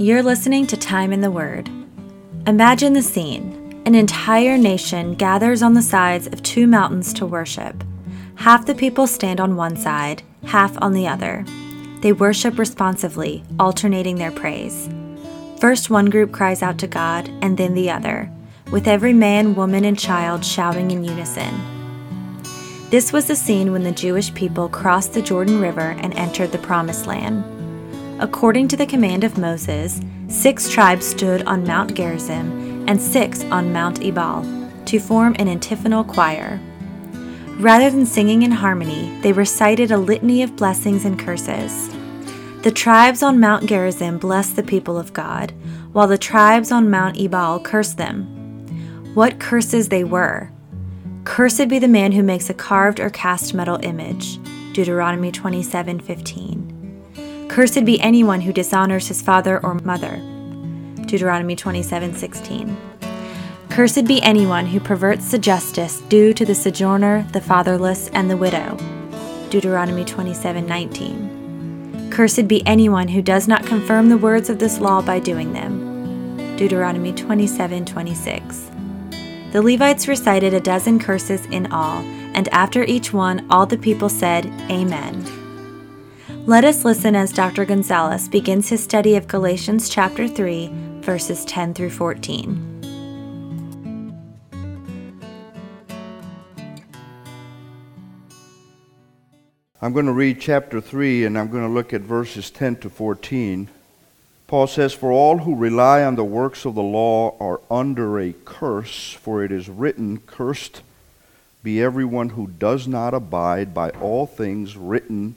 You're listening to Time in the Word. Imagine the scene. An entire nation gathers on the sides of two mountains to worship. Half the people stand on one side, half on the other. They worship responsively, alternating their praise. First, one group cries out to God, and then the other, with every man, woman, and child shouting in unison. This was the scene when the Jewish people crossed the Jordan River and entered the Promised Land. According to the command of Moses, six tribes stood on Mount Gerizim and six on Mount Ebal to form an antiphonal choir. Rather than singing in harmony, they recited a litany of blessings and curses. The tribes on Mount Gerizim blessed the people of God, while the tribes on Mount Ebal cursed them. What curses they were! Cursed be the man who makes a carved or cast metal image. Deuteronomy 27:15. Cursed be anyone who dishonors his father or mother. Deuteronomy 27:16. Cursed be anyone who perverts the justice due to the sojourner, the fatherless, and the widow. Deuteronomy 27:19. Cursed be anyone who does not confirm the words of this law by doing them. Deuteronomy 27:26. The Levites recited a dozen curses in all, and after each one all the people said, "Amen." Let us listen as Dr. Gonzalez begins his study of Galatians chapter 3, verses 10 through 14. I'm going to read chapter 3 and I'm going to look at verses 10 to 14. Paul says, For all who rely on the works of the law are under a curse, for it is written, Cursed be everyone who does not abide by all things written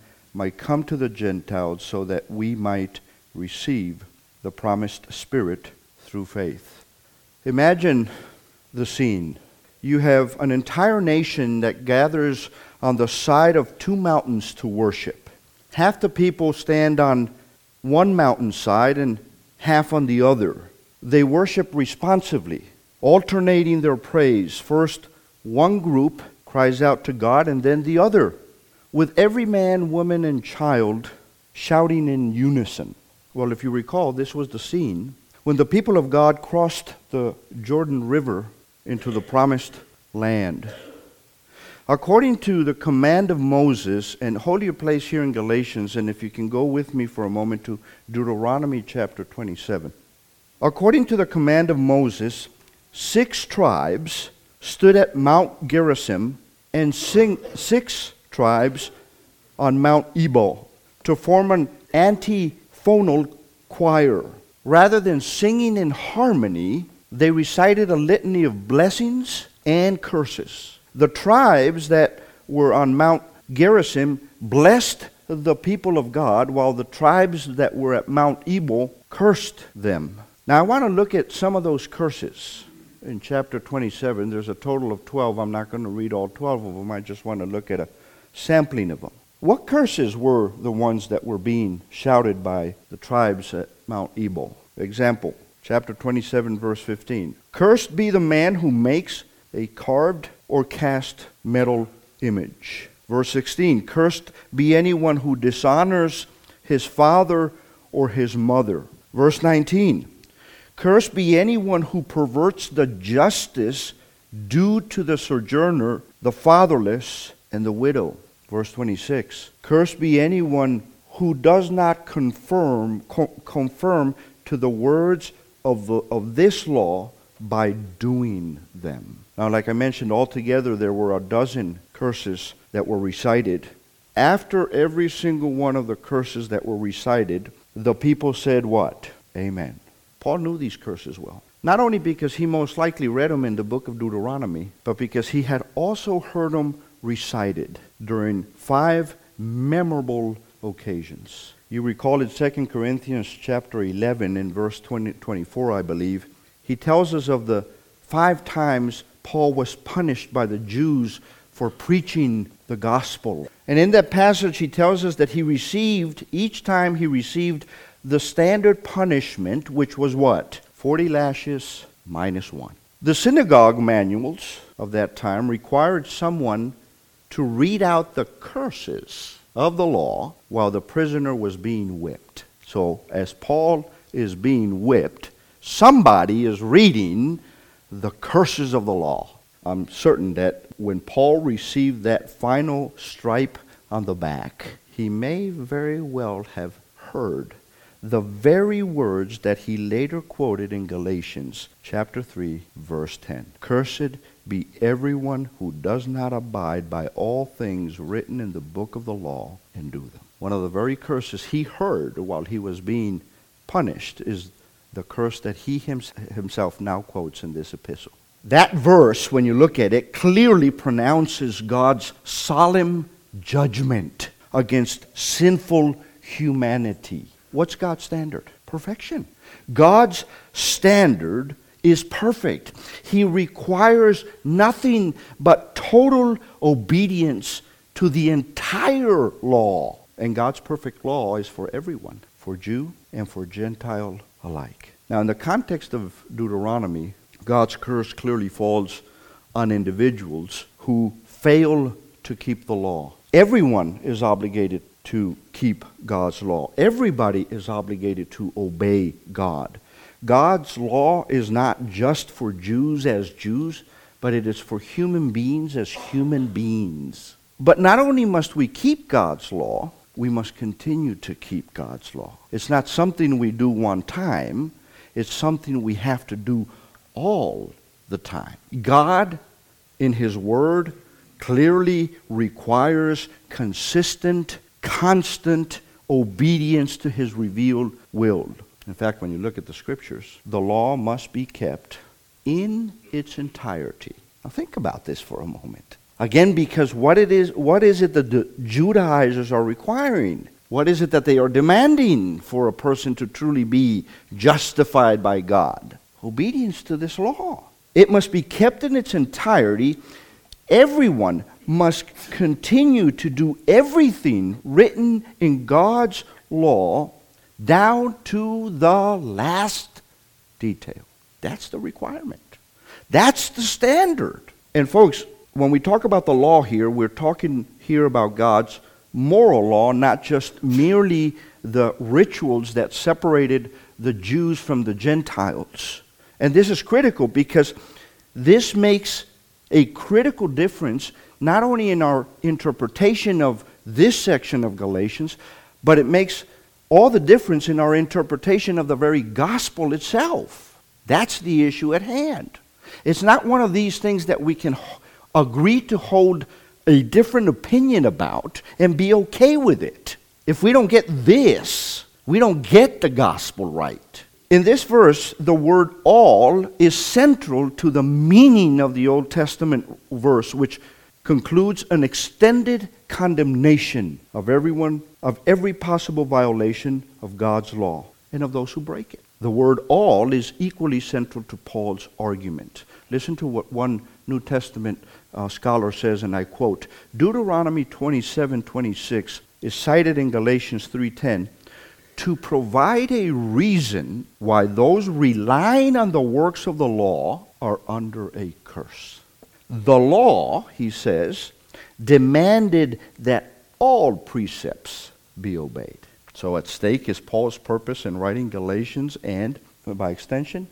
might come to the Gentiles so that we might receive the promised Spirit through faith. Imagine the scene. You have an entire nation that gathers on the side of two mountains to worship. Half the people stand on one mountainside and half on the other. They worship responsively, alternating their praise. First, one group cries out to God, and then the other with every man, woman, and child shouting in unison. Well, if you recall, this was the scene when the people of God crossed the Jordan River into the promised land. According to the command of Moses, and hold your place here in Galatians, and if you can go with me for a moment to Deuteronomy chapter 27. According to the command of Moses, six tribes stood at Mount Gerizim, and six tribes on Mount Ebal to form an antiphonal choir. Rather than singing in harmony, they recited a litany of blessings and curses. The tribes that were on Mount Gerizim blessed the people of God, while the tribes that were at Mount Ebal cursed them. Now, I want to look at some of those curses in chapter 27. There's a total of 12. I'm not going to read all 12 of them. I just want to look at a sampling of them. What curses were the ones that were being shouted by the tribes at Mount Ebal? Example, chapter 27, verse 15. Cursed be the man who makes a carved or cast metal image. Verse 16. Cursed be anyone who dishonors his father or his mother. Verse 19. Cursed be anyone who perverts the justice due to the sojourner, the fatherless, and the widow. Verse 26 Cursed be anyone who does not confirm, co- confirm to the words of, the, of this law by doing them. Now, like I mentioned, altogether there were a dozen curses that were recited. After every single one of the curses that were recited, the people said, What? Amen. Paul knew these curses well. Not only because he most likely read them in the book of Deuteronomy, but because he had also heard them recited during five memorable occasions. You recall in 2 Corinthians chapter 11 in verse 20, 24, I believe, he tells us of the five times Paul was punished by the Jews for preaching the gospel. And in that passage, he tells us that he received, each time he received the standard punishment, which was what? 40 lashes minus one. The synagogue manuals of that time required someone to read out the curses of the law while the prisoner was being whipped. So, as Paul is being whipped, somebody is reading the curses of the law. I'm certain that when Paul received that final stripe on the back, he may very well have heard the very words that he later quoted in Galatians chapter 3 verse 10. Cursed be everyone who does not abide by all things written in the book of the law and do them. One of the very curses he heard while he was being punished is the curse that he himself now quotes in this epistle. That verse, when you look at it, clearly pronounces God's solemn judgment against sinful humanity. What's God's standard? Perfection. God's standard is perfect. He requires nothing but total obedience to the entire law. And God's perfect law is for everyone, for Jew and for Gentile alike. Now, in the context of Deuteronomy, God's curse clearly falls on individuals who fail to keep the law. Everyone is obligated to keep God's law. Everybody is obligated to obey God. God's law is not just for Jews as Jews, but it is for human beings as human beings. But not only must we keep God's law, we must continue to keep God's law. It's not something we do one time, it's something we have to do all the time. God, in His Word, clearly requires consistent, constant obedience to His revealed will. In fact, when you look at the Scriptures, the law must be kept in its entirety. Now think about this for a moment. Again, because what it is, what is it that the Judaizers are requiring? What is it that they are demanding for a person to truly be justified by God? obedience to this law. It must be kept in its entirety. Everyone must continue to do everything written in God's law down to the last detail. That's the requirement. That's the standard. And, folks, when we talk about the law here, we're talking here about God's moral law, not just merely the rituals that separated the Jews from the Gentiles. And this is critical because this makes a critical difference not only in our interpretation of this section of Galatians, but it makes all the difference in our interpretation of the very gospel itself. That's the issue at hand. It's not one of these things that we can agree to hold a different opinion about and be okay with it. If we don't get this, we don't get the gospel right. In this verse, the word all is central to the meaning of the Old Testament verse, which concludes an extended condemnation of everyone, of every possible violation of God's law and of those who break it. The word all is equally central to Paul's argument. Listen to what one New Testament uh, scholar says, and I quote Deuteronomy 27 26 is cited in Galatians 3:10 to provide a reason why those relying on the works of the law are under a curse. The law, he says, demanded that all precepts be obeyed. So at stake is Paul's purpose in writing Galatians and, by extension,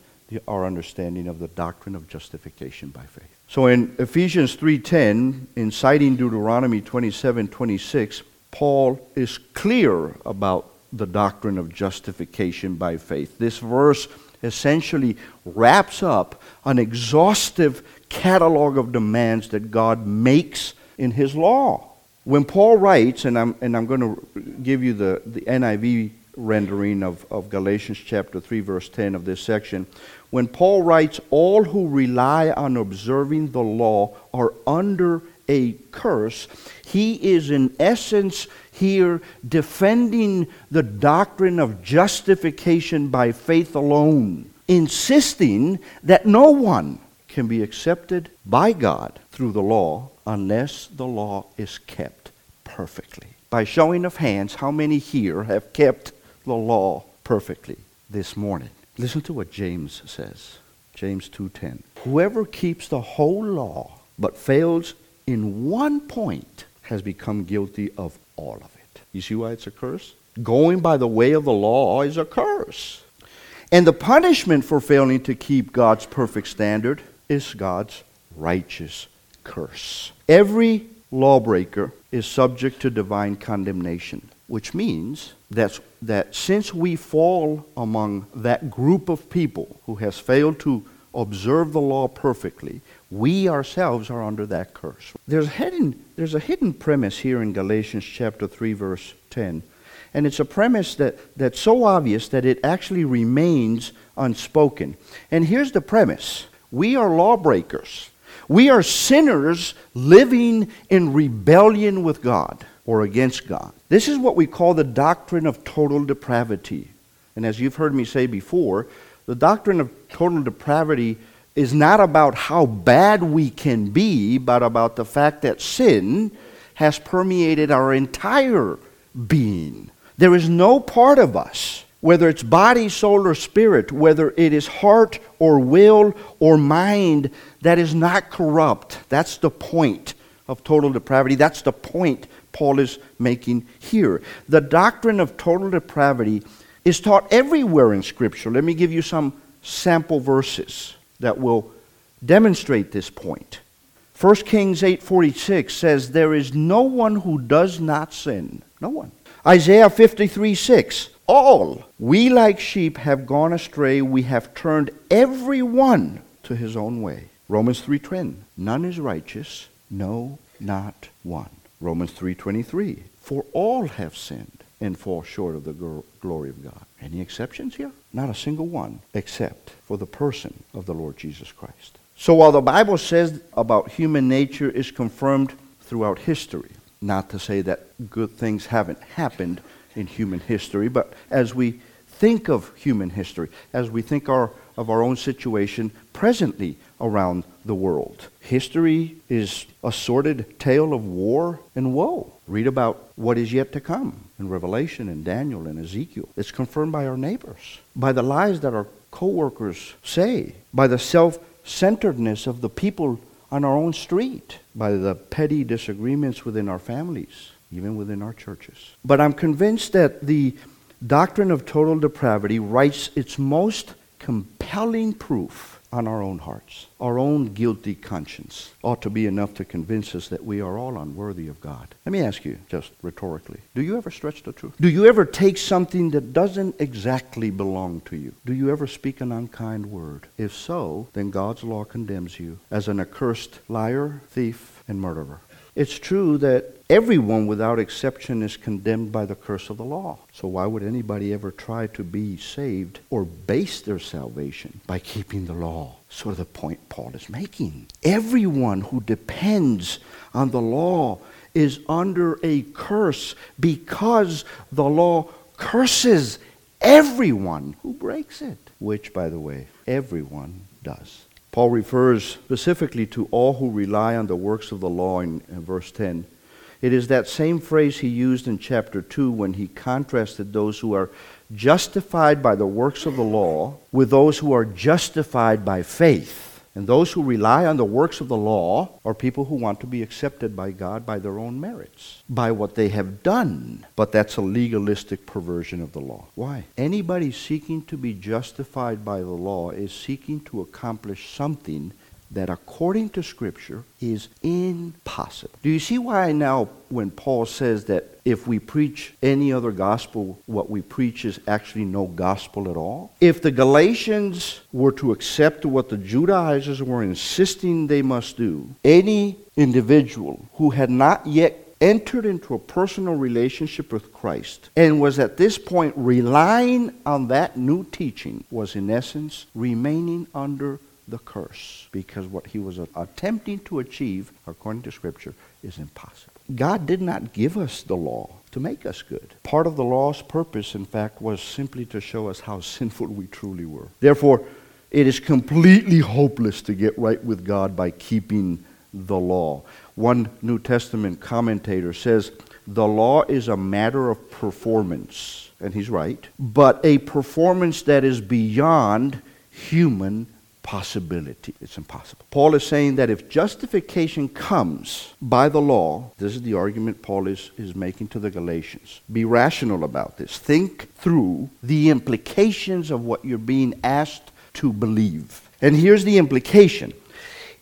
our understanding of the doctrine of justification by faith. So in Ephesians 3:10, in citing Deuteronomy 27:26, Paul is clear about the doctrine of justification by faith. This verse essentially wraps up an exhaustive catalog of demands that God makes in His law. When Paul writes, and I'm, and I'm going to give you the, the NIV rendering of, of Galatians chapter 3, verse 10 of this section, when Paul writes, All who rely on observing the law are under a curse, he is in essence here defending the doctrine of justification by faith alone, insisting that no one can be accepted by God through the law unless the law is kept perfectly. By showing of hands, how many here have kept the law perfectly this morning? Listen to what James says. James 2:10. Whoever keeps the whole law but fails in one point has become guilty of all of it. You see why it's a curse? Going by the way of the law is a curse. And the punishment for failing to keep God's perfect standard is God's righteous curse. Every lawbreaker is subject to divine condemnation, which means that, that since we fall among that group of people who has failed to observe the law perfectly, we ourselves are under that curse. There's a hidden, there's a hidden premise here in Galatians chapter 3, verse 10. And it's a premise that, that's so obvious that it actually remains unspoken. And here's the premise we are lawbreakers. We are sinners living in rebellion with God or against God. This is what we call the doctrine of total depravity. And as you've heard me say before, the doctrine of total depravity is not about how bad we can be, but about the fact that sin has permeated our entire being. There is no part of us whether it's body, soul, or spirit, whether it is heart or will or mind, that is not corrupt. That's the point of total depravity. That's the point Paul is making here. The doctrine of total depravity is taught everywhere in Scripture. Let me give you some sample verses that will demonstrate this point. 1 Kings 8:46 says there is no one who does not sin. No one. Isaiah 53 6 all, we like sheep have gone astray. We have turned every one to his own way. Romans 3:10. None is righteous, no, not one. Romans 3:23. For all have sinned and fall short of the glory of God. Any exceptions here? Not a single one, except for the person of the Lord Jesus Christ. So while the Bible says about human nature is confirmed throughout history, not to say that good things haven't happened in human history, but as we think of human history, as we think our, of our own situation presently around the world. History is a sordid tale of war and woe. Read about what is yet to come in Revelation and Daniel and Ezekiel. It's confirmed by our neighbors, by the lies that our coworkers say, by the self-centeredness of the people on our own street, by the petty disagreements within our families, even within our churches. But I'm convinced that the doctrine of total depravity writes its most compelling proof on our own hearts. Our own guilty conscience ought to be enough to convince us that we are all unworthy of God. Let me ask you, just rhetorically, do you ever stretch the truth? Do you ever take something that doesn't exactly belong to you? Do you ever speak an unkind word? If so, then God's law condemns you as an accursed liar, thief, and murderer. It's true that everyone without exception is condemned by the curse of the law. So why would anybody ever try to be saved or base their salvation by keeping the law? Sort of the point Paul is making. Everyone who depends on the law is under a curse because the law curses everyone who breaks it, which, by the way, everyone does. Paul refers specifically to all who rely on the works of the law in, in, verse 10. It is that same phrase he used in chapter 2 when he contrasted those who are justified by the works of the law with those who are justified by faith. And those who rely on the works of the law are people who want to be accepted by God by their own merits, by what they have done. But that's a legalistic perversion of the law. Why? Anybody seeking to be justified by the law is seeking to accomplish something that according to Scripture is impossible. Do you see why now, when Paul says that if we preach any other gospel, what we preach is actually no gospel at all? If the Galatians were to accept what the Judaizers were insisting they must do, any individual who had not yet entered into a personal relationship with Christ and was at this point relying on that new teaching was in essence remaining under the curse because what he was attempting to achieve, according to Scripture, is impossible. God did not give us the law to make us good. Part of the law's purpose, in fact, was simply to show us how sinful we truly were. Therefore, it is completely hopeless to get right with God by keeping the law. One New Testament commentator says, The law is a matter of performance, and he's right, but a performance that is beyond human possibility. It's impossible. Paul is saying that if justification comes by the law, this is the argument Paul is, is making to the Galatians. Be rational about this. Think through the implications of what you're being asked to believe. And here's the implication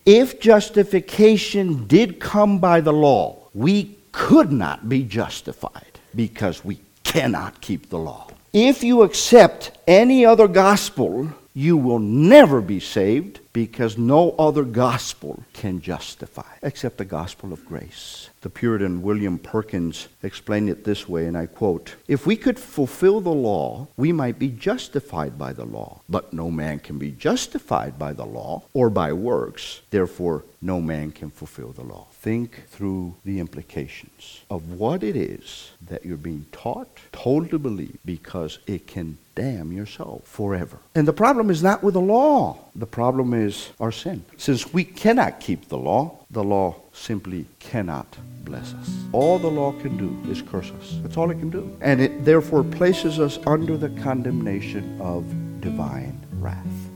if justification did come by the law, we could not be justified because we cannot keep the law. If you accept any other gospel, you will never be saved because no other gospel can justify except the gospel of grace. The Puritan William Perkins explained it this way, and I quote If we could fulfill the law, we might be justified by the law. But no man can be justified by the law or by works. Therefore, no man can fulfill the law. Think through the implications of what it is that you're being taught, told to believe, because it can damn your soul forever. And the problem is not with the law, the problem is our sin. Since we cannot keep the law, the law simply cannot bless us. All the law can do is curse us. That's all it can do. And it therefore places us under the condemnation of divine wrath.